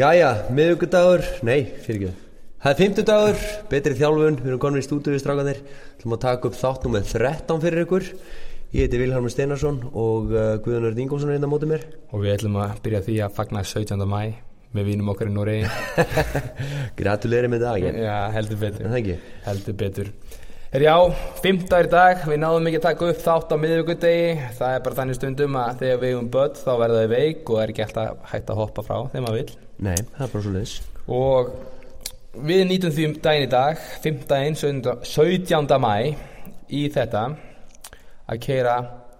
Jæja, miðugudagur, nei, fyrir ekki. Það er fimmtudagur, betri þjálfun, við erum komin í stúdíu við strákanir Þú maður taka upp þáttum með 13 fyrir ykkur. Ég heiti Vilhelmur Steinarsson og uh, Guðunar Dingolfsson er inn á móti mér. Og við ætlum að byrja því að fagna 17. mæ með vínum okkar í Noregi. Gratuleiri með daginn Já, heldur betur. Ekki? Heldur betur Er já, fimmtagur í dag, við náðum ekki að taka upp þátt á miðvíkudegi Það er bara þannig stundum að þegar við um börn þá verða þau veik og er ekki alltaf hægt að hoppa frá þegar maður vill. Nei, það er bara svo leiðis Og við nýtum því um daginn í dag, fimmtaginn, 17. mæ í þetta að keira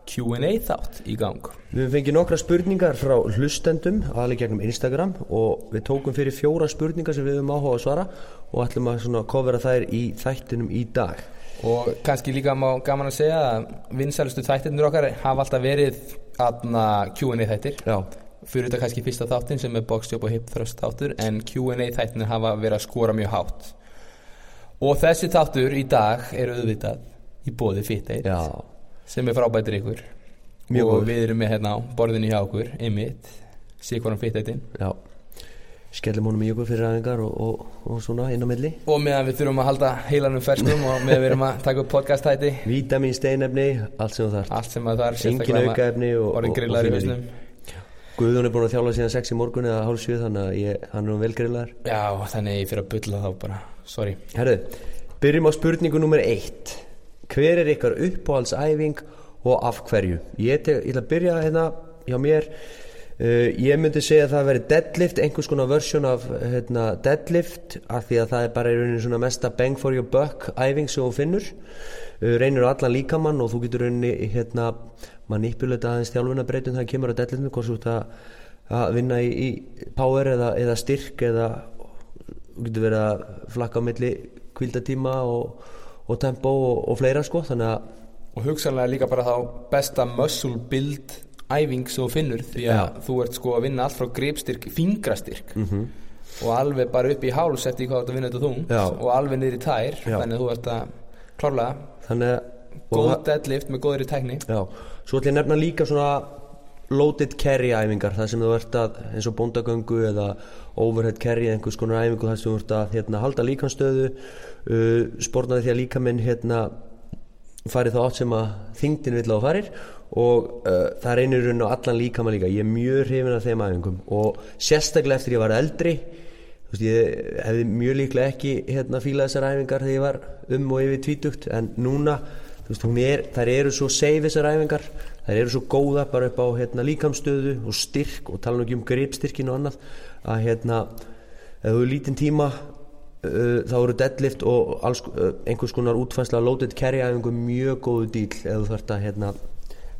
Q&A þátt í gang. Við fengið nokkra spurningar frá hlustendum aðalega gegnum Instagram og við tókum fyrir fjóra spurningar sem við höfum áhuga að svara og ætlum að kofera þær í þættinum í dag Og kannski líka má gaman að segja að vinsælustu þættirnir okkar hafa alltaf verið aðna Q&A þættir. Já, fyrir þetta kannski fyrsta þáttin sem er boxjob og hip thrust þáttur en Q&A þættinir hafa verið að skora mjög hátt. Og þessi þáttur í dag er auðvitað í bóði Fit8 já, sem er frábættir ykkur. Mjög og góður. við erum með hérna á borðinu hjá okkur einmitt, síkvarum Fit8 já Skellum honum í okkur fyrir aðingar og, og, og svona inn á milli. Og meðan við þurfum að halda heilanum ferskum og meðan við erum að taka upp podcast þætti. Vítamin, steinefni, allt sem þarf það er Engin aukaefni og, og, og grillar í fínerí. visnum Guðun er búin að þjála síðan 6 í morgun eða hálf 7 þannig að ég, hann er um velgriðlar já, þannig ég fyrir að bylla þá bara. Sorry. Herðu, byrjum á spurningu nummer 1 Hver er ykkar uppáhaldsæfing og af hverju? Ég ætla að byrja hérna hjá mér uh, Ég myndi segja að það veri deadlift einhvers konar versjón af hérna, deadlift af því að það er bara í rauninni svona mesta bang for your buck æfing sem þú finnur. Uh, reynir á allan líkamann og þú getur rauninni hérna manipulata aðeins þjálfuna breytum það kemur á deadliftinu hvort þú ert að, að vinna í, í power eða, eða styrk eða þú getur verið að flakka á milli kvildatíma og, og tempo og, og fleira sko þannig að og hugsanlega líka bara þá besta muscle build æfing þú finnur því að þú ert sko að vinna allt frá gripstyrk, fingrastyrk Mhm. og alveg bara upp í háls eftir hvað þú ert að vinna þetta þungt Já. og alveg niður í tær Já. þannig að þú ert að og góð deadlift með góðri tekni já, svo ætlum ég að nefna líka svona loaded carry æfingar það sem þú ert að eins og bóndagöngu eða overhead carry eða einhvers konar æfingu þar sem þú ert að hérna, halda líkanstöðu uh, spórnaði því að líkaminn hérna farið þá átt sem að þingdin vill á að farir og uh, það reynir raun á allan líkama líka. Ég er mjög hrifin af þeim æfingum og sérstaklega eftir ég var eldri þú veist, ég hefði mjög líklega ekki hérna fílað þessar æfingar þegar ég var um og yfir tvítugt en núna þú veist, hún er, þær eru svo safe þessar æfingar þær eru svo góða bara upp á hérna, líkamstöðu og styrk og tala nú ekki um gripstyrkin og annað að hérna ef þú er lítinn tíma uh, þá eru deadlift og alls, uh, einhvers konar útfærsla loaded carry æfingu mjög góðu díl ef þú þarft að hérna,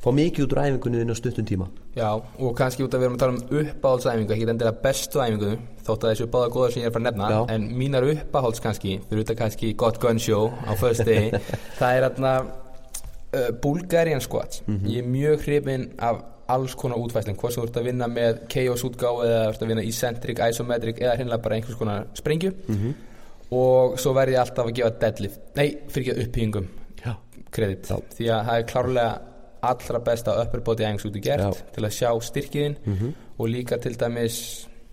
fá mikið út úr æfingunni inn á stuttum tíma já, og kannski út að við erum að tala um uppáhaldsæfingu ekki endilega bestu æfingu þótt að þessu báða góða sem ég er að fara að nefna Já. en mínar uppáhalds kannski, fyrir þetta kannski gott gun show á first day það er þarna uh, Bulgarian squats Mhm. ég er mjög hrifin af alls konar útfæslum hvort sem þú ert að vinna með chaos útgáð eða þú ert að vinna eccentric, isometric eða hreinlega bara einhvers konar sprengju Mhm. Og svo verð ég alltaf að gefa deadlift nei, fyrir ekki uppbyggingum Já. kredit því að það er klárlega allra besta upper body æfing sem þú gert Já. Til að sjá styrkiðin og líka til dæmis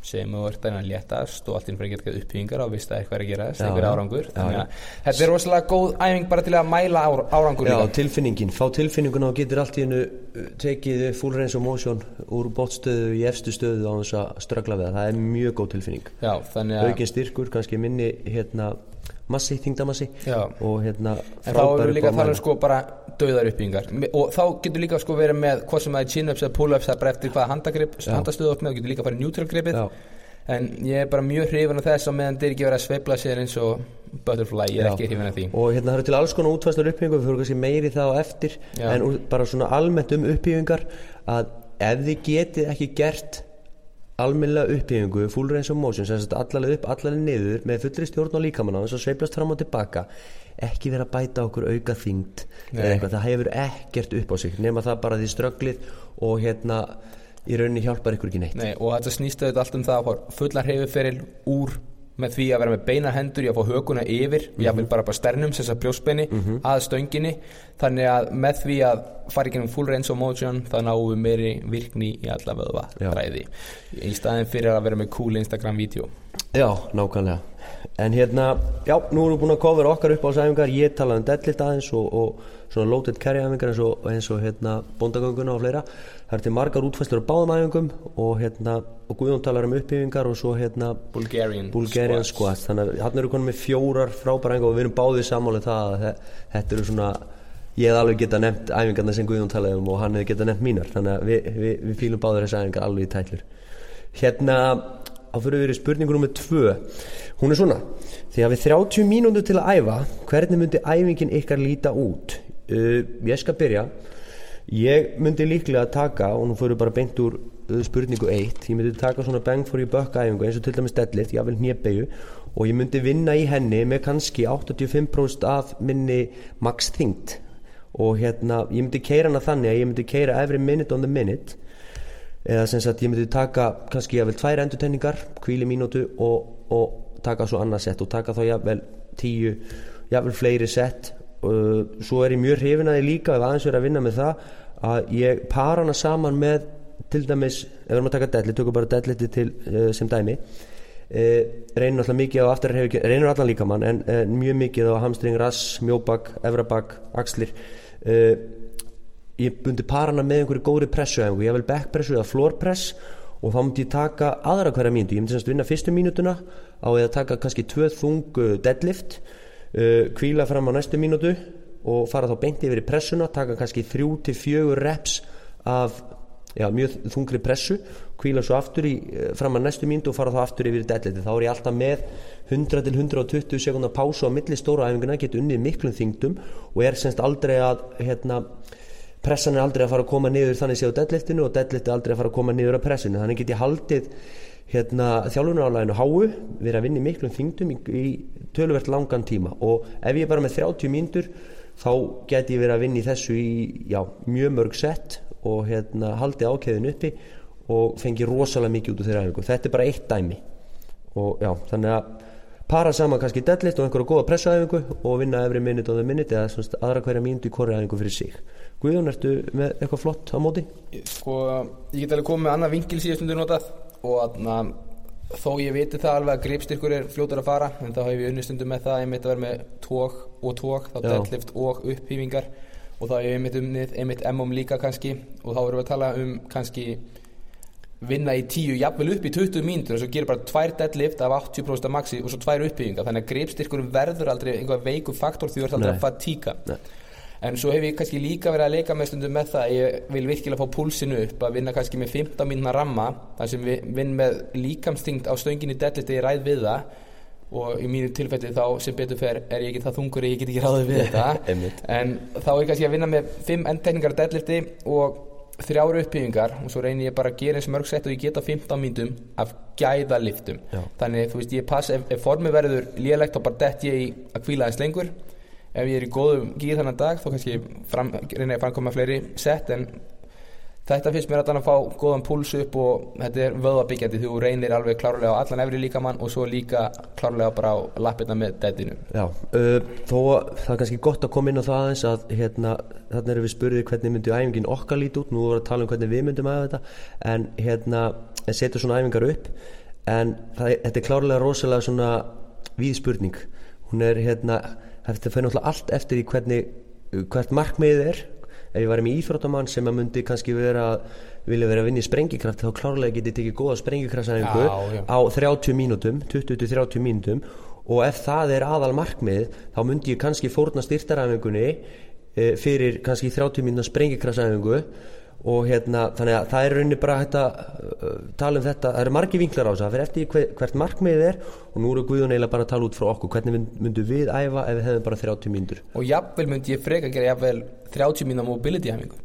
sem þú ert að léttast og allt inn fyrir að geta uppbyggingar og vist að eitthvað er að gerast, Já, einhver já. árangur. Þannig að þetta er rosalega góð æfing bara til að mæla ár, árangur Já, líka. tilfinningin, fá tilfinninguna og getur allt í hennu tekið full range of motion úr bótstöðu í efstu stöðu á þess að ströggla við það, það er mjög góð tilfinning. Já, þannig að aukin styrkur, kannski minni hérna, massi, þingdamassi og hérna En þá erum við líka að tala um sko bara döðar uppbyggingar. Og þá getur líka sko verið með hvað sem það er chin-ups eða pull-ups það er bara eftir handagrip, handastöðu upp með og getur líka farið neutral gripið. En ég er bara mjög hrifin af þess að meðan þeir ekki verið að sveifla sér eins og butterfly, ég er Já. ekki hrifin af því. Og hérna það eru til alls konar útfæslar uppbyggingu við fyrir kannski meiri það á eftir. Já. en bara svona almennt um uppbyggingar að ef þið getið ekki gert almennilega uppbyggingu full range of motion, sem sagt allalega upp allalega niður með fullri stjórn á líkamann á þess að sveiflast fram og tilbaka ekki vera að bæta okkur auka þyngd eða eitthvað, það hefur ekkert upp á sig nema það bara því strögglið og hérna í rauninni hjálpar ykkur ekki neitt. Nei, og þetta snýst auðvitað allt um það að fá fullan hreyfiferil úr með því að vera með beina hendur í að fá hökuna yfir mm -hmm. bara bara sternum, þess að brjóspenni að stönginni, þannig að með því að fara í gennum full range of motion þá náum við meiri virkni í alla vöðva Já. þræði, í staðin fyrir að vera með cool Instagram-vídeó Já, nákvæmlega. En hérna, já, nú erum við búin að kofra okkar upp á sæfingar Ég talaði um deadlift aðeins og, og svona loaded carry æfingar eins og, eins og hérna bóndagönguna og fleira Það er til margar útfæstur á báðum æfingum og hérna, og Guðjón talar um uppbyggingar og svo hérna Bulgarian, Bulgarian squats. Þannig að hann eru konum með fjórar frábæra og við erum báðið sammálið það að þe- þetta eru svona Ég hef alveg getað nefnt æfingarna sem Guðjón talaði um og hann hefði getað nefnt mínar. Þannig að við, við, við fýlum báður þessi æfingar alveg í tætlur. Hérna, þá fyrir við í spurningu nummer tvö. Hún er svona Því að við 30 mínútur til að æfa. Hvernig myndi æfingin ykkar líta út? Uh, ég skal byrja Ég myndi líklega taka Og nú fyrir bara beint úr uh, spurningu 1 Ég myndi taka svona bang for your buck æfingu eins og til dæmis deadlift, ég vil hnébegju og ég myndi vinna í henni með kannski 85% af minni max þyngd. Og hérna, ég myndi keira hana þannig að ég myndi keira every minute on the minute. Eða sem sagt ég myndi taka kannski jável tvær endurtenningar kvíli mínútu og, og taka svo annað sett og taka þá jável tíu jável fleiri sett uh, svo er ég mjög hrifin að ég líka ef aðeins verið að vinna með það að ég para hana saman með til dæmis, ef við erum að taka deadlift tökum bara deadlifti til uh, sem dæmi Uh, reynir alltaf mikið á afturhefing reynir allan líkamann en uh, mjög mikið á hamstring, rass, mjóbak, evrabak axlir uh, ég bundi parana með einhverju góðri pressu ég vil backpressu eða floorpress og þá myndi ég taka aðra hverja mínútu. Ég myndi semst vinna fyrstu mínútuna á að taka kannski tvö þung uh, deadlift kvíla fram á næstu mínútu og fara þá beint yfir í pressuna taka kannski þrjú til fjögur reps af já, mjög þungri pressu kvíla svo aftur í, eh, fram að næstu mínútu og fara þá aftur yfir í deadlifti þá er ég alltaf með 100 til 120 sekundar pásu á milli stóra æfinguna get unnið miklum þingdum og er semst aldrei að hérna, pressan er aldrei að fara að koma niður þannig séu deadliftinu og deadlifti aldrei að fara að koma niður á pressinu. Þannig get ég haldið hérna, þjálfunarálæginu háu verið að vinna í miklum þingdum í, í töluvert langan tíma. Og ef ég bara með 30 mínútur þá get ég verið að vinna í þessu í já, mjög mörg sett og hérna, haldi ákveðin uppi og fengi rosalega mikið út úr þeirra æfingu. Þetta er bara eitt dæmi. Og já, þannig að para saman kannski deadlift og einhverja góða pressuæfingu og vinna every minute on the minute eða aðra hverja mínútu í hverja æfingu fyrir sig Guðjón, ertu með eitthvað flott á móti? Sko, ég get alveg komið með annað vingil síðastundur notað og atna, þó ég viti það alveg að greipstyrkur er fljótur að fara en þá hef ég unnistundum með það einmitt að vera með tók og tók, þá deadlift og upphýfingar. Og þá hef ég einmitt unnið einmitt MM líka kannski og þá erum við að tala um kannski vinna í 10, jafnvel upp í 20 mínútur og svo gerir bara tvær deadlift af 80% af maxi og svo tvær upphýfingar. Þannig að greipstyrkur verður aldrei einhver veiku faktor því þú ert aldrei að fatíka. Nei. En svo hef ég kannski líka verið að leika með stundum með það að ég vil virkilega fá púlsinu upp að vinna kannski með 15 mínuna ramma þar sem við vinn með líkamstingt á stönginni deadlift þegar ég ræð við það. Og í mínu tilfelli þá sem betur fer er ég ekki það þungur að ég get ekki ráðið við þetta. En þá er kannski að vinna með 5 endtekningar af deadlifti og þrjáru upphýfingar og svo reynir ég bara að gera eins mörg sett og ég geta 15 mínútum af gæðaliftum. Þannig þú veist ég pass ef, ef formi verður lélegt þá bara dett ég í að kvíla aðeins lengur ef ég er í góðum gíð þannig dag þá kannski fram, reyna ég að framkoma fleiri sett en þetta finnst mér að fá góðan púls upp og þetta er vöðabyggjandi þú reynir alveg klárlega á allan efri líkamann og svo líka klárlega bara á lappirna með deadinu Já, uh, þó að það er kannski gott að koma inn á það aðeins að hérna, þarna erum við spurðið hvernig myndi æfingin okkar lítið út, nú vorum við að tala um hvernig við myndum að þetta, en hérna setja svona æfingar upp. En það, þetta er klárlega rosalega svona víð spurning hún er hérna, þetta fyrir náttúrulega allt eftir í hvernig, hvert markmiðið er. Ef ég væri með íþróttamann sem að myndi kannski vera vilja vera að vinna í sprengikraft þá klárlega getið tekið góða já. á 30 mínútum 20-30 mínútum. Og ef það er aðal markmið þá myndi ég kannski fórna styrtaræfingunni e, fyrir kannski 30 mínúna sprengikraftsæfingu og hérna þannig að það er rauninni bara hægt að uh, tala um þetta, það eru margi vinklar á þess að fyrir eftir hver, hvert markmið er og nú eru Guðun eiginlega bara að tala út frá okkur. Hvernig mynd- myndum við æfa ef við hefðum bara 30 mínútur? Og jafnvel myndi ég freka gera jafnvel 30 mínúna mobility hæfingu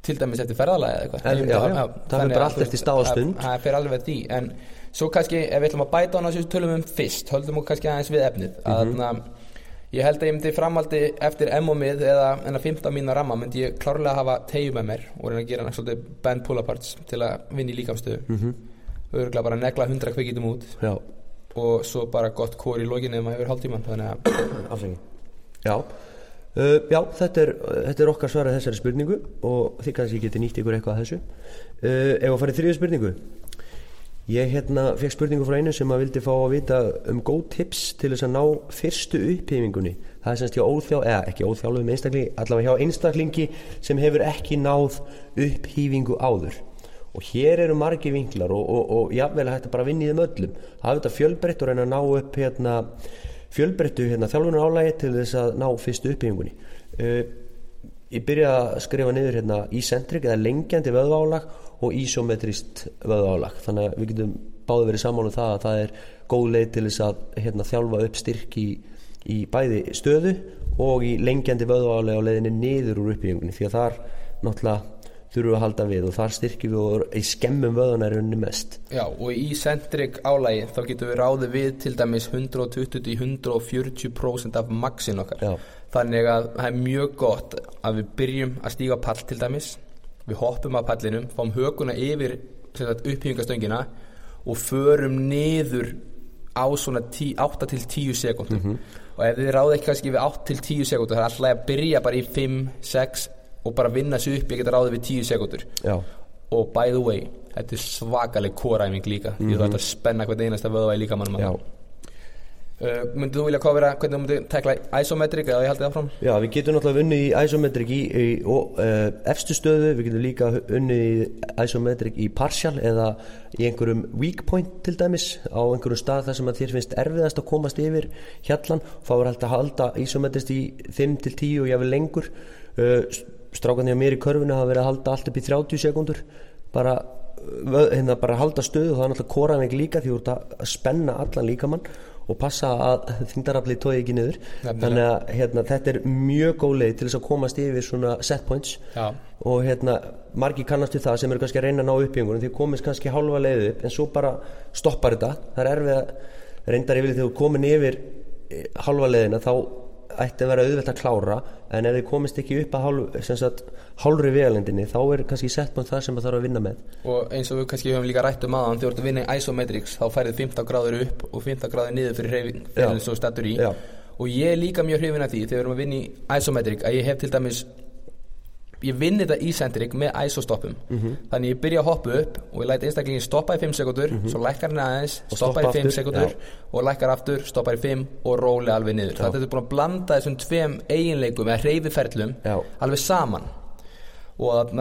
til dæmis eftir ferðalagi eða eitthvað. Að- að- Það þannig bara að, allt eftir stað og að- stund. það fer alveg því. En svo kannski ef við ætlum að bæta á þessu tölum um fyrst. Höldum við kannski aðeins við efnið. Mhm. mm að ég held að ég myndi framaldi eftir M-mið eða en að 15 mínu ramma myndi ég klárlega hafa tegju með mér og reyna að gera svolítið band pull-aparts til að vinna í líkamstöðu. Mm. -hmm. örgulega bara negla 100 kvikitum út. Já, og svo bara gott kór í lokin eða maður hefur að afsaki já, uh, já þetta, er, þetta er okkar svarað þessari spurningu og þið kannski geti nýtt ykkur eitthvað að þessu. Uh, ef að fara í þriðju spurningu ég hérna fekk spurningu frá einu sem að vildi fá að vita um góð tips til þess að ná fyrstu upphefingunni það er semst hjá óþjá, eða ekki óþjálfum einstaklingi allavega hjá einstaklingi sem hefur ekki náð upphýfingu áður. Og hér eru margi vinklar og, og, og jável að hætta bara að vinna í þeim öllum. Hafa þetta fjölbreytt og reyna að ná upp hérna, fjölbreyttu hérna, þjálfunar álægi til þess að ná fyrstu uppbyggingunni uh, ég byrja að skrifa niður hérna ísentrik eða lengjandi vöðválag og ísometrist vöðválag þannig að við getum báði verið samála um það að það er góð leið til þess að hérna, þjálfa upp styrk í, í bæði stöðu og í lengjandi vöðválag á leiðinni niður úr uppbyggingunni. Því að þar náttúrulega þurfum við að halda við og þar styrkjum við og í skemmum vöðunarunni mest Já og í centrik álægi þá getum við ráðið við til dæmis 120-140% af maksin okkar Já. þannig að það er mjög gott að við byrjum að stíga pall til dæmis við hoppum að pallinum, fáum höguna yfir upphýfingastöngina og förum niður á svona 8-10 sekúndur mm -hmm. og ef þið ráðið ekki kannski við 8-10 sekúndur það er alltaf að byrja bara í 5-6 og bara vinna sér upp, ég geta ráðið við 10 sekundur og by the way þetta er svakaleg kóræfing líka. Mm -hmm. því þú ætti að spenna hvert einasta vöða í líka uh, myndið þú vilja kofira hvernig þú myndið tekla isometrik eða ég haldi það fram? Já, við getum náttúrulega unnið í isometrik í, í og, uh, efstu stöðu, við getum líka unnið í isometrik í partial eða í einhverjum weak point til dæmis á einhverjum stað þar sem að þér finnst erfiðast að komast yfir hjallan, þá er hægt að halda isometrist í 5-10 og jáfnvel lengur. Uh, strákan því að mér í körfinu hafa verið að halda allt upp í 30 sekundur bara, hérna, bara halda stöðu og það er náttúrulega koraðing líka því þú ert að spenna allan líkamann og passa að þingdarafli tói ekki niður Nefnilega. þannig að hérna, þetta er mjög góð leið til þess að komast yfir svona set points Já. og hérna margi kannastu það sem eru kannski að reyna að ná uppbyggunum því komist kannski hálfa leiðu upp en svo bara stoppar þetta það er erfið að reyndar yfir því þú komin yfir eh, hálfa leiðina þá ætti að vera auðvelt að klára en ef þið komist ekki upp að hálfri vegalendinni þá er kannski sett búin það sem það þarf að vinna með. Og eins og við kannski höfum líka rætt um aðan þegar þú ert að vinna í isometrics þá færið 15 gráður upp og 15 gráður niður fyrir hreyfing fyrir þessu statur í. Já. og ég er líka mjög hrifin af því þegar við erum að vinna í isometric að ég hef til dæmis ég vinn þetta í centric með isostoppum mm -hmm. þannig ég byrja að hoppa upp og ég læti einstaklingin stoppa í 5 sekundur mm -hmm. svo lækkar hann aðeins, stoppa í 5 sekundur ja. og lækkar aftur, stoppa í 5 og róli alveg niður þetta er búin að blanda þessum tveim eiginleikum eða hreyfiferlum alveg saman og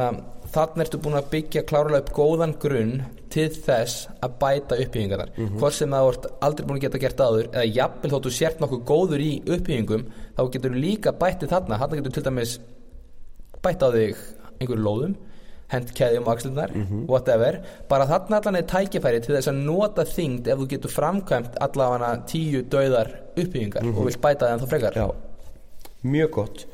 þannig ertu búin að byggja klárlega upp góðan grunn til þess að bæta uppbyggingar mm -hmm. hvort sem það vart aldrei búin að geta gert aður eða jafnvel þóttu sért nokkuð góður í uppbyggingum þá getur þú líka bætið þarna þarna getur til dæmis bætt á þig einhverju lóðum hend keðjum axlunar, mm -hmm. whatever bara þarna allan er tækifæri til þess að nota þingd ef þú getur framkvæmt allavega tíu döðar uppbyggingar mm -hmm. og vilt bæta það en þá frekar Já, mjög gott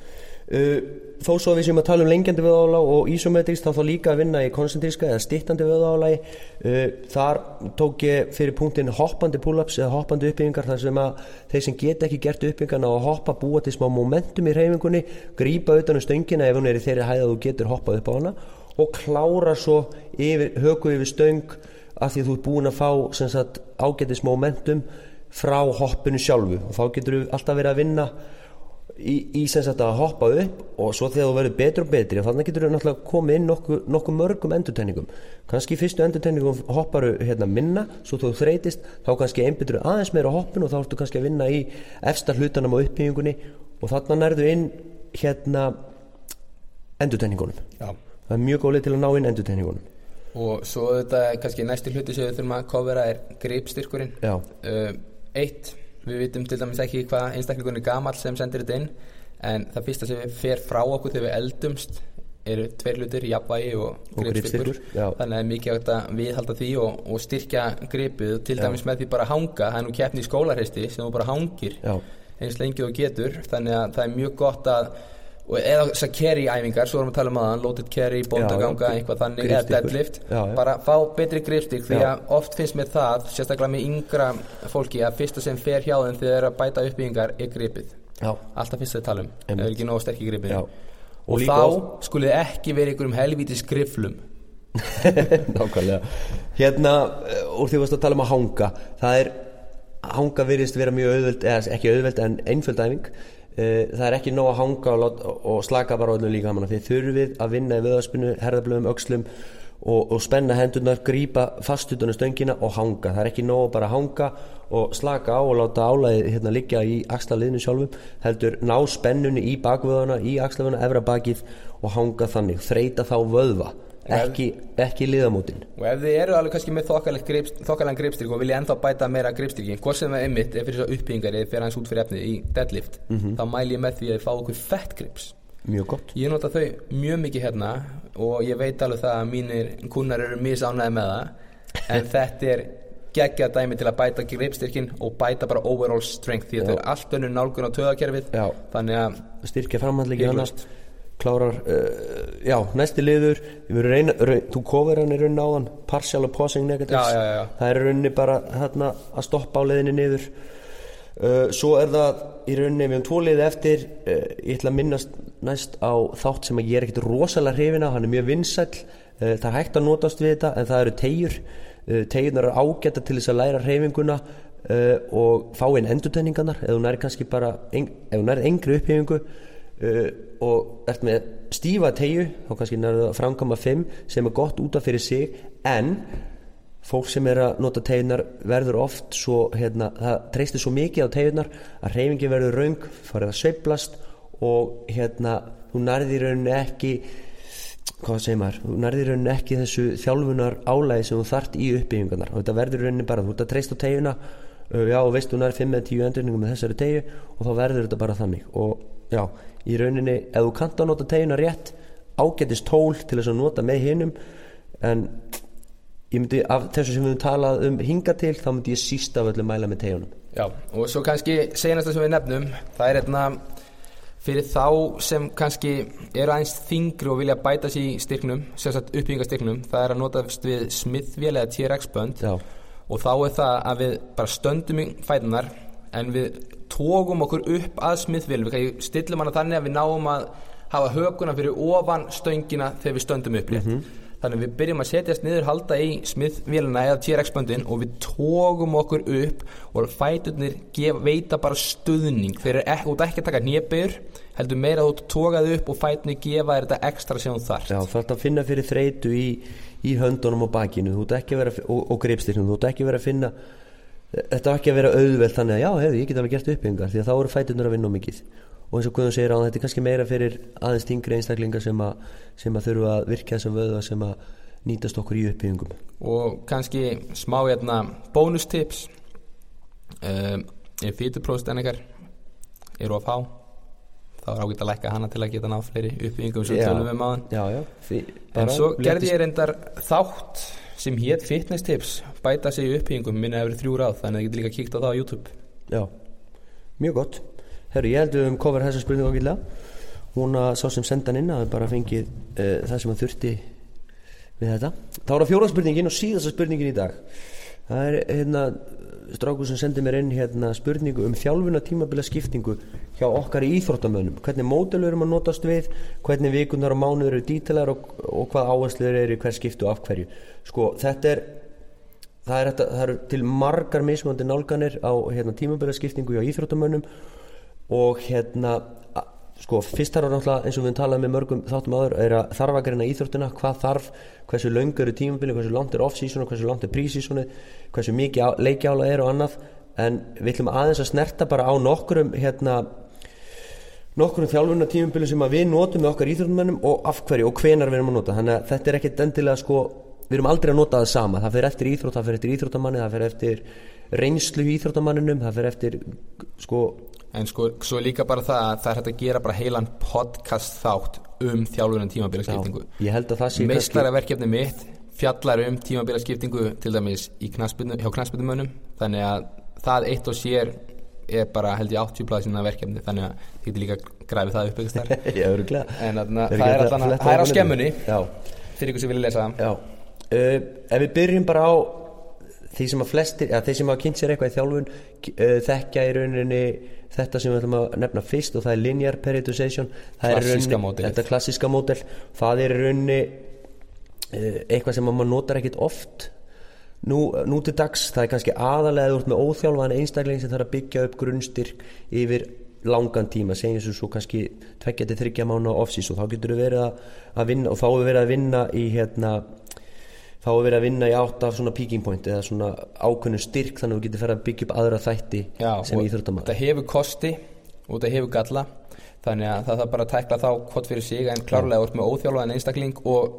þó svo við sem að tala um lengjandi vöðálag og isometrist þá þá líka að vinna í koncentríska eða stittandi vöðálagi uh, þar tók ég fyrir punktin hoppandi pull-ups eða hoppandi uppbyggingar þar sem að þeir sem get ekki gert uppbyggingarna og hoppa búa til smá momentum í reyfingunni grípa utan um stöngina ef hún er í þeirri hæð að þú getur hoppað upp á hana og klára svo yfir, höku yfir stöng af því að þú er búin að fá sagt, ágætis momentum frá hoppinu sjálfu. Og þá getur þú alltaf verið að vinna í, í sem sagt að hoppa upp og svo þegar þú verður betur og betri þannig getur þú náttúrulega komið inn nokkuð nokku mörgum endurtæningum kannski fyrstu endurtæningum hopparu hérna minna svo þú þreytist þá kannski einbyttur aðeins meira hoppin og þá ertu kannski að vinna í efsta hlutanum á uppbyggingunni og þannig nærðu inn hérna endurtæningunum Já. það er mjög góðlega til að ná inn endurtæningunum og svo þetta kannski næsti hluti sem við þurfum að kofera er greipstyrkurinn uh, eitt við vitum til dæmis ekki hvað einstakleikunni gammal sem sendir þetta inn en það fyrsta sem fer frá okkur þegar við eldumst eru tveir hlutir, jafnvægi og, gripstyrkur þannig að það er mikið átt að viðhalda því og, og styrkja gripið til dæmis já. með því bara hanga, það er nú keppni í skólarheisti sem þú bara hangir já. eins lengi og getur. Þannig að það er mjög gott að eða þessar carry-æfingar, svo erum við að tala um aðan loaded carry, bóndaganga, eitthvað þannig eða deadlift, já, já. bara fá betri gripstík því að oft finnst mér það sérstaklega með yngra fólki að fyrsta sem fer hjá þeim þegar það er að bæta uppbyggingar er gripið, já. alltaf fyrst að tala um. Eða ekki nóg sterkir gripið og, og þá skulið ekki verið ykkur um helvíti skriflum Nákvæmlega. Hérna, úr því að við varst að tala um að hanga það er hanga virðist vera mjög auðveld eða ekki auðveld en einföld æfing. Eh, það er ekki nóg að hanga og, láta, og slaka bara öllum líka því þurfið að vinna í viðaspinu, herðablöðum, aukslum og, og spenna hendurnar grípa fast utan á stöngina og hanga. Það er ekki nóg bara að hanga og slaka á og láta álæði hérna liggja í axlaliðinu sjálfum, heldur ná spennunni í bakvöðana, í axlafuna, efra bakið og hanga þannig, þreita þá vöðva ekki, ekki liðamótin. Og ef þið eru alveg kannski með þokkalega greipstyrk og vilja ennþá bæta meira greipstyrki hvort sem það er mitt, ef fyrir svo uppbyggingar eða fyrir hans út fyrir efnið í deadlift mm -hmm. þá mæl ég með því að þið fá okkur fett grips. Mjög gott. Ég nota þau mjög mikið hérna og ég veit alveg það að mínir kunnar eru misánæði með það en þetta er geggja dæmi til að bæta greipstyrkin og bæta bara overall strength því að þetta er allt önnur nálgun á töðakerfið þannig að styrkja framhandliki klárar uh, já, næsti liður. Reyna, raun, þú kofir hann í raunin á hann partial opposing negatives. Já, já, það er rauninni bara hérna, að stoppa á liðinni niður. Uh, svo er það í rauninni við höfum tvo liði eftir. Uh, ég ætla að minnast næst á þátt sem ég er ekkert rosalega hrifin á hann er mjög vinsæl það er hægt að notast við þetta en það eru tegjur tegjurnar eru ágæta til þess að læra hrifinguna og fá inn endurtenningarnar ef hún er kannski bara ef hún er engri upphefingu Uh, og ert með stífa tegju þá kannski nærðu að framkama 5 sem er gott útaf fyrir sig en fólk sem er að nota tegjunar verður oft svo hérna, það treystir svo mikið á tegjunar að reyfingi verður raung, farið að sveiblast og hérna þú nærðir rauninni ekki hvað segir maður, þú nærðir rauninni ekki þessu þjálfunar álægi sem þú þart í uppbyggingarnar. Og þetta verður rauninni bara, þú ert að treysta á tegjuna uh, já og veist þú nærðir 5-10 endurningum með þessari tegju og þá verður þetta bara þannig. Og já í rauninni ef þú kannt að nota teguna rétt ágætist tól til þess að nota með hinnum en ég myndi af þessu sem við talað um hinga til þá myndi ég sísta af öllu mæla með tegunum Já og svo kannski senast það sem við nefnum það er hérna fyrir þá sem kannski eru aðeins þingri og vilja bæta sér í styrknum sérstaklega uppbyggingarstyrknum það er að notast við smiðvél eða TRX bönd. Já. og þá er það að við bara stöndum í fætunar en við tókum okkur upp að smiðvél við stillum hana þannig að við náum að hafa höguna fyrir ofan stöngina þegar við stöndum upp mm -hmm. þannig að við byrjum að setjast niður halda í smiðvélina eða TRX-böndin og við tókum okkur upp og fæturnir veita bara stuðning. Þeir eru ekki, ekki að taka nýjabur heldur meira að þú tókaðu upp og fæturnir gefa þetta ekstra sem þú þarft. Já, að finna fyrir þreitu í, í höndunum og bakinu. Og, og greipstyrnum, þú þarft ekki verið að finna þetta var ekki að vera auðvelt þannig að já, hefði, ég get alveg gert uppbyggingar því að þá eru fætunar að vinna mikið. Og eins og Guðun segir á þetta er kannski meira fyrir aðeins yngri einstaklingar sem að, sem að þurfa að virka þessum vöða sem að nýtast okkur í uppbyggingum og kannski smá hérna bónustips um, ef fýtupróst en ekkar eru að fá þá er ágætt að lækka hana til að geta náð fleiri uppbyggingum sem tölum við maður en svo gerði ég reyndar þátt sem hétt fitness tips bæta sig í uppbyggingum minna eftir þrjú ráð þannig að þið getur líka kíkt á það á YouTube. Já, mjög gott. Herru, ég held að við um cover þessa spurningu ákveðlega hún að sá sem sendan inn að bara fengið uh, það sem að þurfti við þetta. Þá er það fjóra spurningin og síðasta spurningin í dag. Það er hérna strákur sem sendir mér inn hérna spurningu um þjálfuna tímabila skiptingu hjá okkar í íþróttamönnum. Hvernig módelu erum að notast við hvernig vikunar og mánuður eru dítilar og, og hvað áhersluður eru hver skiptu af hverju. Sko þetta er það er, það er til margar mismöndi nálganir á hérna, tímabila skiptingu hjá íþróttamönnum og hérna sko fyrst þarf náttúrulega eins og við talaðum með mörgum þáttum aður er að þarf að greina íþróttina hvað þarf, hversu laungur er tímabili hversu langt er off-season og hversu langt er pre-season hversu mikið leikjála er og annað. En við ætlum aðeins að snerta bara á nokkurum hérna nokkurum þjálfurna tímabili sem við notum með okkar íþróttumennum og af hverju og hvenar við erum að nota. Þannig að þetta er ekkit endilega sko við erum aldrei að nota það sama. Það fyrir eftir íþrótt, það fyrir eftir íþróttamanni það fyrir eftir reynslu í íþróttamanninum það fyrir eftir sko en sko, svo líka bara það að það er hægt að gera bara heilan podcast þátt um þjálfurinn tímabílaskiptingu meistlæraverkefni mitt fjallar um tímabílaskiptingu til dæmis knaspinu, hjá knaspinumönum þannig að það eitt og sér er bara held ég 80 blæðsina verkefni þannig að þið getur líka græfið það upp en þarna, það er alltaf það er á skemmunni. Fyrir ykkur sem vilja lesa það. Uh, ef við byrjum bara á þeir sem að flestir, ja, þeir sem að kynnt sér eitthvað í þjálfun uh, þekkja í rauninni þetta sem við ætlum að nefna fyrst og það er linear periodization. Það klassíska módel þetta klassíska módel. Það er í rauninni uh, eitthvað sem maður notar ekkit oft nú, nú til dags. Það er kannski aðalega ert með óþjálfaðan einstakling sem þarf að byggja upp grunnstyrk yfir langan tíma. Segjum svo, svo kannski tveggja til þryggja mánu á offsís og þá getur við verið að, vinna og þá er verið að vinna í hérna þá er verið að vinna í átt af svona peaking point eða svona ákveðnu styrk þannig að þú getur ferið að byggja upp aðra þætti Já, sem íþróttamann þetta hefur kosti og þetta hefur galla þannig að það þarf bara að tækla þá hvort fyrir sig en klárlega úr með óþjálfaðan einstakling og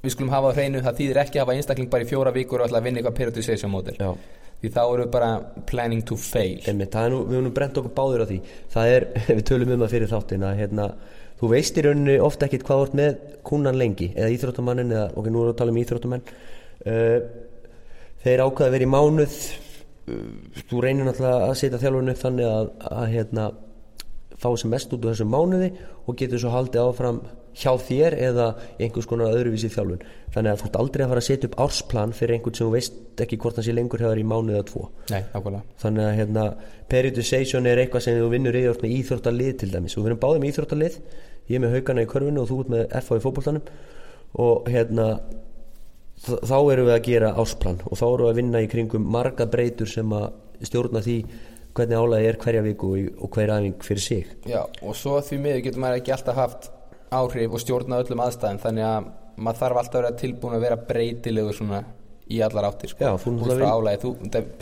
við skulum hafa á hreinu það þýðir ekki að hafa einstakling bara í fjóra vikur og ætla að vinna eitthvað periodization model. Já. því þá erum við bara planning to fail. Það er nú, við nú brent okkur báður á því. Það er, við tölum um það fyrir þáttin að hérna, þú veist í rauninni ofta ekkit hvað ert með kúnan lengi eða íþróttamannin eða, ok, nú erum við að tala um íþróttamenn. Uh, þeir ákvaða að vera í mánuð. Uh, þú reynir náttúrulega að setja þjálfurinn upp þannig að, að hérna, fá sem mest út úr þessum mánuði og getur svo haldið áfram hjá þér eða í einhvers konar öðruvísi þjálfun. Þannig að þú ert aldrei að fara að setja upp ársplan fyrir einhvern sem þú veist ekki hvort hann sé lengur hefur í mánuð eða tvo. Nei, þannig að hérna, periodization er eitthvað sem þú vinnur yfir með íþróttalið til dæmis. Og við erum báðið með íþróttalið. Ég er með haugana í körfinu og þú ert með FH í fótboltanum. Og hérna þá erum við að gera ásplan og þá erum við að vinna í kringum marga breytur sem að stjórna því hvernig álæði er hverja viku og, og hver æfing fyrir sig. Já, og svo því miður getur maður ekki alltaf haft áhrif og stjórna öllum aðstæðum þannig að maður þarf alltaf að vera tilbúin að vera breytilegur svona í allar áttir sko,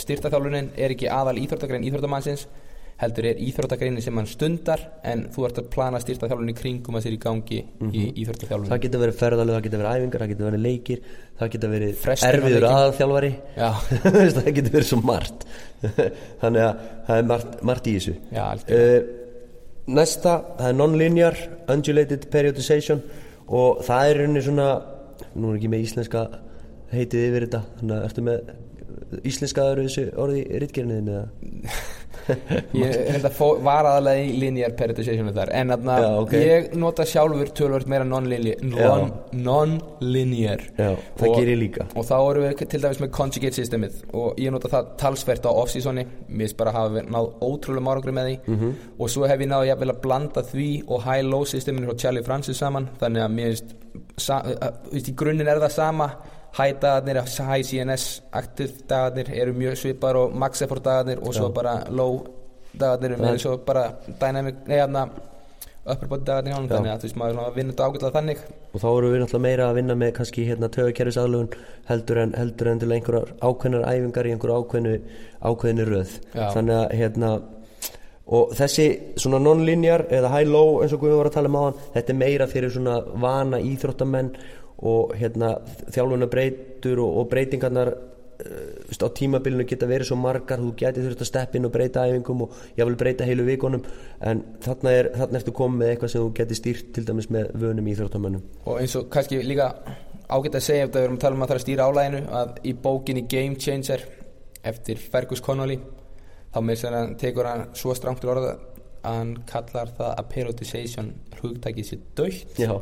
styrtaþjálfunin er ekki aðal íþróttagrein íþróttamannsins heldur er íþróttagreinin sem hann stundar en þú ert að plana styrtaþjálfunin í kringum að sér í gangi í íþróttaþjálfunin það getur verið ferðalög, það getur verið æfingar það getur verið leikir, það getur verið erfiður aðalþjálfari. Já, það getur verið svo margt. Þannig að það er margt, margt í þessu. Já, uh, næsta, það er non-linear undulated periodization og það er rauninni svona nú er ekki með íslenska heitið yfir þetta þannig að ertu með íslenskaður þessu orði eða? Ég held að var aðalega í linear periodization þar en þarna Já, ok. ég nota sjálfur tölvöld meira non-linear. Non, það gerir ég líka. og þá erum við til dæmis með conjugate systemið og ég nota það talsvert á off-seasoni mér bara að hafa náð ótrúlega árangri með því. Mhm. og svo hef ég náð jafnvel að blanda því og high-low systeminu frá Charlie Francis saman þannig að mér sa, uh, uh, í grunninn er það sama high dagarnir, high CNS active dagarnir eru mjög svipar og max effort dagarnir og svo bara low dagarnir Það- með svo bara dynamic, nei hérna upper body dagarnir hjá Já. þannig að þú veist maður að vinna þetta ágætlega þannig og þá erum við náttúrulega meira að vinna með kannski hérna tögakerfis aðlugun heldur en, heldur en til einhverjar ákveðnar æfingar í einhverju ákveðnu, ákveðinu röð Já. þannig að hérna og þessi svona non-linear eða high-low eins og Guðjón var að tala um áðan þetta er meira fyrir svona vana íþróttamenn og hérna þjálfuna breytur og, og breytingarnar uh, á tímabilinu geta verið svo margar þú geti þurft að steppa inn og breyta æfingum og ég vil breyta heilu vikunum. En þarna, er, þarna ertu komið með eitthvað sem þú geti stýrt til dæmis með vönum íþróttamennum og eins og kannski líka ágætt að segja ef það við erum að tala um að það er að stýra álæginu að í bókinni Game Changer eftir Fergus Connolly þá með þess að hann tekur hann svo strangt til orða hann kallar það að periodization hugtækið sér dögt Já,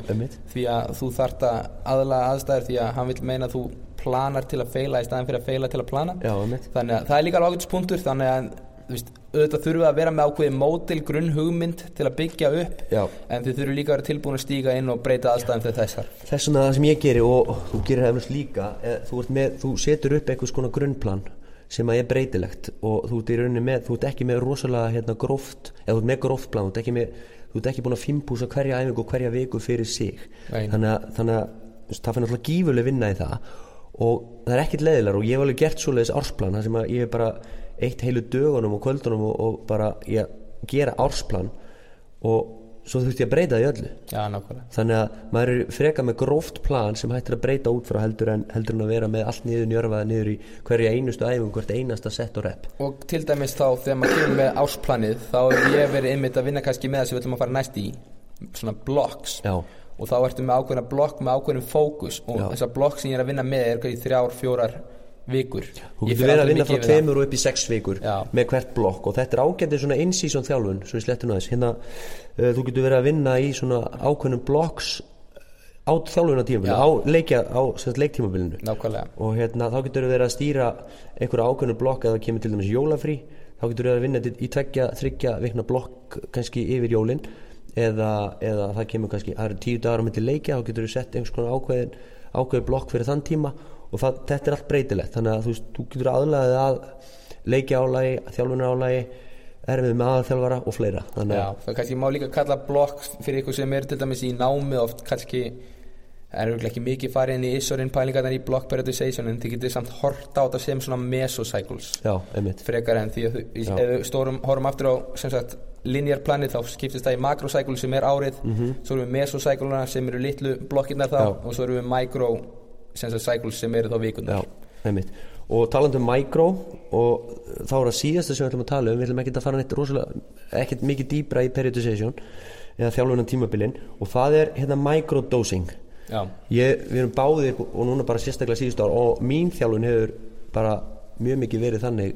því að þú þart að aðlaga aðstæður því að hann vil meina að þú planar til að feila í staðin fyrir að feila til að plana. Já, þannig að það er líka alveg ágætspunktur þannig að veist, auðvitað við að vera með ákveði mótil grunn hugmynd til að byggja upp Já, en þið þurfum líka að vera tilbúin að stíga inn og breyta aðstæðum til þessar. Þess vegna það sem ég geri og þú gerir hefnast líka er, þú, með, þú setur upp einhvers konar grunnplan sem að er breytilegt og þú ert í rauninni með, þú ert ekki með rosalega hérna gróft, eða þú ert með gróft plan þú ert ekki með, ekki búin að fimpúsa hverja æfingu og hverja viku fyrir sig. Þannig að, þannig að það fyrir náttúrulega gífuleg vinna í það og það er ekkit leiðilegar og ég hef alveg gert svoleiðis ársplan þar sem að ég hef bara eitt heilu dögunum og kvöldunum og, og bara ég gera ársplan og svo þurfti ég að breyta því öllu. Já, þannig að maður er freka með gróft plan sem hættir að breyta út frá heldur en, heldur en að vera með allt niður njörfaða niður í hverja einustu æfingu, hvert einasta sett og rep. Og til dæmis þá þegar maður kemur með ásplanið þá hef ég verið einmitt að vinna kannski með það sem við ætlum að fara næst í svona blocks. Já, og þá ertu með ákveðna blokk með ákveðnum fókus og Já. þessar blokk sem ég er að vinna með er í þrjár, fjórar vikur. Þú getur verið að vinna frá tveimur og upp í sex vikur Já. með hvert blokk. Og þetta er ágændið svona in-season þjálfun svo ég sletti nú aðeins. Hérna, þú getur verið að vinna í svona ákveðnum blokks á þjálfunatímabilinu, Já. á, leikja, á leiktímabilinu. Nákvæmlega. Og hérna, þá getur verið að stýra einhverju ákveðnu blokk eða kemur til dæmis jólafrí. Þá getur verið að vinna í tveggja, þryggja vikna blokk kannski yfir jólin. Eða, eða það kemur kannski það eru tíu dagar á myndi leikja þá getur við sett einhvers konar ákveðin ákveðin blokk fyrir þann tíma. Og það, þetta er allt breytilegt. Þannig að þú veist, þú getur aðlæðið að leiki álægi, þjálfunar álægi erfið með aðþjálfara og fleira. Þannig Já, að, það kannski má líka kalla blokk fyrir ykkur sem er til dæmis í námi oft kannski er ekki mikið farið inn í isorinn pælingarnar í block periodization en þið getur samt horta á þetta sem svona mesocycles. Já, frekar en því að við stórum, horfum aftur á sem sagt linear planið þá skiptist það í macrocycle sem er árið svo erum við mesocycluna sem eru litlu blokkirnar þá. Já. og svo erum við micro sem eru þá vikunar Já, einmitt og talandi um micro og þá er það síðasta sem við ætlum að tala um við ætlum ekki að fara neitt rosalega ekkert mikið dýbra í periodization eða þjálfunan tímabilin og það er hérna microdosing. Ég, við erum báðir og núna bara sérstaklega síðustu ár og mín þjálfun hefur bara mjög mikið verið þannig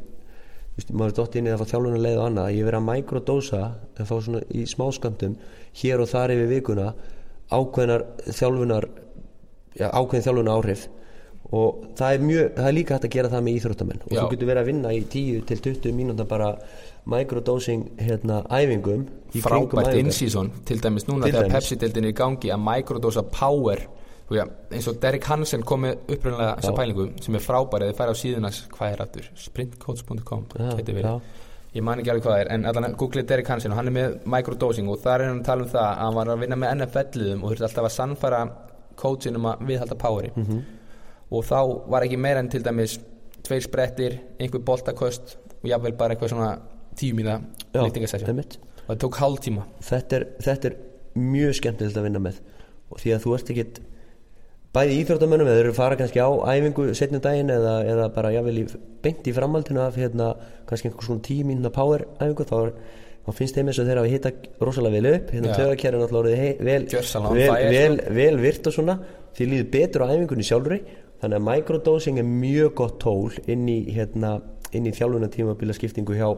veist, maður er dótt inn í að fá þjálfun að leiða og annað ég verið að microdósa að fá svona í smáskamtum hér og þar yfir vikuna ákveðnar þjálfunar já, ákveðin þjálfunar áhrif og það er mjög, það er líka hægt að gera það með íþróttamenn. Og þú getur verið að vinna í 10 til 20 mínúta bara microdosing hérna æfingum frábært in-season til dæmis núna Til þegar dæmis. Pepsi-deildin er í gangi að microdosa power já, eins og Derek Hansen kom með upprænlega þessa pælingu sem er frábæri eða færi á síðunas hvað er aftur, sprintcoach.com ég man ekki alveg hvað það er en allan googlið Derek Hansen og hann er með microdosing og þar er hann að tala um það að hann var að vinna með NFL-liðum og þurfti alltaf að sannfæra coachin um að viðhalda poweri. Mhm. Og þá var ekki meira en til dæmis tveir sprettir, einhver boltaköst og jafnvel bara eitthvað svona liftingasessjón einmitt. og það tók hálftíma. Þetta er, þetta er mjög skemmtilegt að vinna með. Og því að þú ert ekkit bæði íþróttamönnum eða eru fara kannski á æfingu setnum daginn eða, eða bara jável í, beint í framhaldinu af hérna, kannski einhvers svona tímínuna power æfingu þá, er, þá finnst þeim eins og þeir hafa hitta rosalega vel upp. Hérna töðakjæri náttúrulega vel, vel, vel, vel virt og svona. Því líður betur á æfingunni sjálfri þannig að microdosing er mjög gott tól inn í hérna í þjálfuna tímabila skiptingu hjá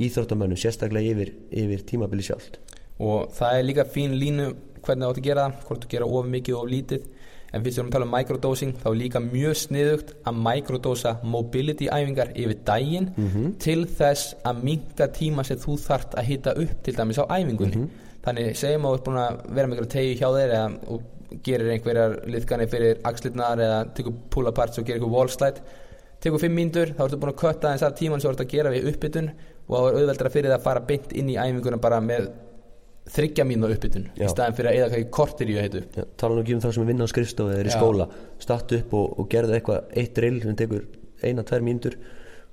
íþróttamönnum sérstaklega yfir, yfir tímabili sjálft. Og það er líka fín línu hvernig það átt að gera það, hvort þú gera of mikið og of lítið. En fyrst við erum að tala um microdosing þá er líka mjög sniðugt að microdosa mobility æfingar yfir daginn til þess að minka tíma sem þú þart að hita upp til dæmis á æfingunni. Þannig segjum að þú ert búin að vera með einhverja tegi hjá þér eða og gerir einhverjar liðkanir fyrir axlirnar eða tekur pull apart og gerir einhver wall slide. Tekur fimm mínútur, þá ertu búin að kötta þess að tíman sem þú ert að gera við uppbytun og þá er auðveldara fyrir það að fara beint inn í æfinguna bara með þryggja mínu uppbytun í staðin fyrir að eða hvað kortir í að heitu tala nú ekki um það sem er vinna á skrifstofu eða er í skóla, statt upp og, og gerðu eitthvað eitt drill sem tekur eina, tvær mínútur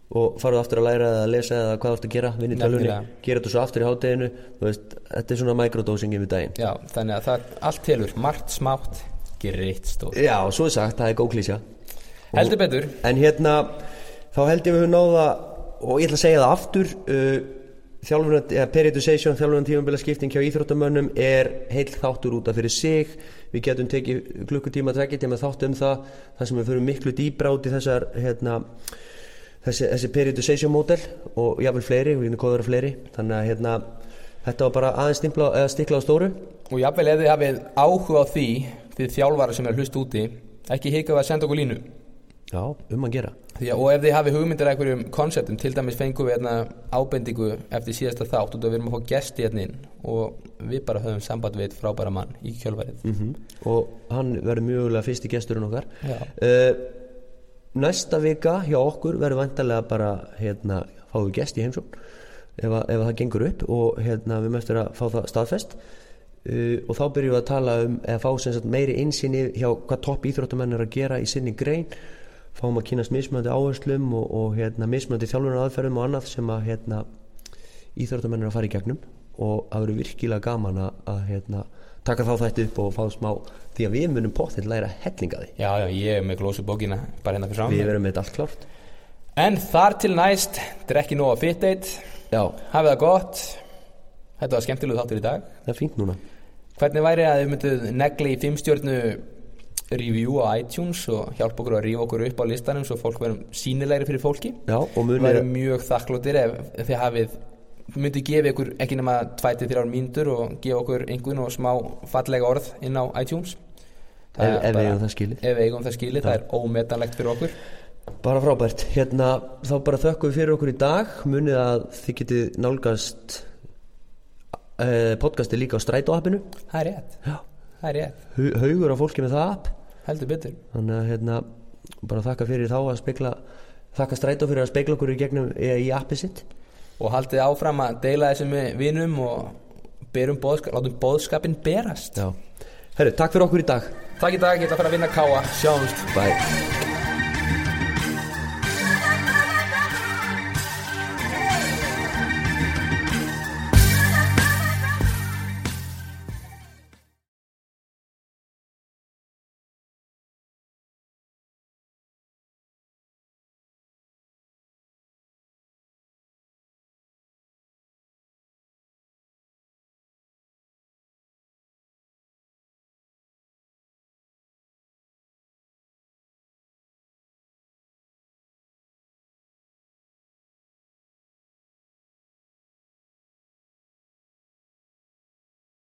og farðu aftur að læra eða að lesa eða hvað þú ert að gera, vinna í tölunni gera þetta svo aftur í hátteginu þú veist, þetta er svona microdosing yfir daginn. Já, þannig að það allt telur, margt smátt gerir eitt stóð Já, svo er sagt, það er góð klísja. Heldur betur, en hérna, þá held ég við höfum náða og ég ætla að segja það aftur uh, periodization þjálfunar tímabila skipting hjá íþróttamönnum er heill þáttur út af fyrir sig. Við getum tekið klukkutíma tvekki tíma þátt um það, það þessi, þessi periodization model og jáfnvel fleiri, við erum góður að fleiri. Þannig að hérna, þetta var bara aðeins stimpla, eða stikla á stóru. Og jafnvel ef þið hafið áhuga á því því þjálfara sem er að hlusta úti ekki hika við að senda okkur línu. Já, um að gera. Að, og ef þið hafið hugmyndir að einhverjum konseptum til dæmis fengum við hérna ábendingu eftir síðasta þátt og við erum að fá gesti hérna inn og við bara höfum samband við frábæra mann í kjölfarið. Mm og hann verður mjögulega fyrsti gesturinn okkar. Já. uh, næsta vika hjá okkur verður vantarlega bara hérna, við gest í heimsókn ef, að- ef að það gengur upp og hérna, við möstum að fá það staðfest. Uh, og þá byrjum við að tala um eða fá sagt, meiri innsýni hjá hvað topp íþróttamenn er að gera í sinni grein. Fáum að kynast mismöndi áherslum og, og hérna, mismöndi þjálfunar aðferðum og annað sem að hérna, íþróttamenn er að fara í gegnum. Og það verður virkilega gaman að, að hérna, taka þá þætti upp og fá smá því að við munum pottill læra hellinga því. Já, já, ég er með glósu bókina bara hérna fyrir við fram verum með þetta allt klárt. En þar til næst, drekki nóg að fit date já, hafið það gott. Þetta var skemmtilegu þáttur í dag. Það er fínt núna. Hvernig væri að þið mynduð negli í fimmstjörnu review á iTunes og hjálpa okkur að rífa okkur upp á listanum svo fólk verðum sínilegri fyrir fólki? Já, og Við munir værum mjög þakklóttir ef, ef þið hafið myndið gefa ykkur ekki nema 2-3 mínútur og gefa okkur einhvern og smá fallega orð inn á iTunes. Er ef við eigum það skilið. ef við eigum það skilið, það er ómetanlegt fyrir okkur. Bara frábært, hérna þá bara þökkum við fyrir okkur í dag. Munið að þið getið nálgast uh, podcasti líka á strætó appinu það er rétt, það er rétt, haugur á fólki með það app. Heldur betur. Þannig að hérna bara þakka fyrir þá að spekla þakka strætó fyrir að spekla okkur í gegnum í appi sitt og haldið áfram að deila þessu með vinum og boðskap, látum boðskapin berast. Herru, takk fyrir okkur í dag. Takk í dag, ég ætla að fara að vinna káa, sjáumst. Bye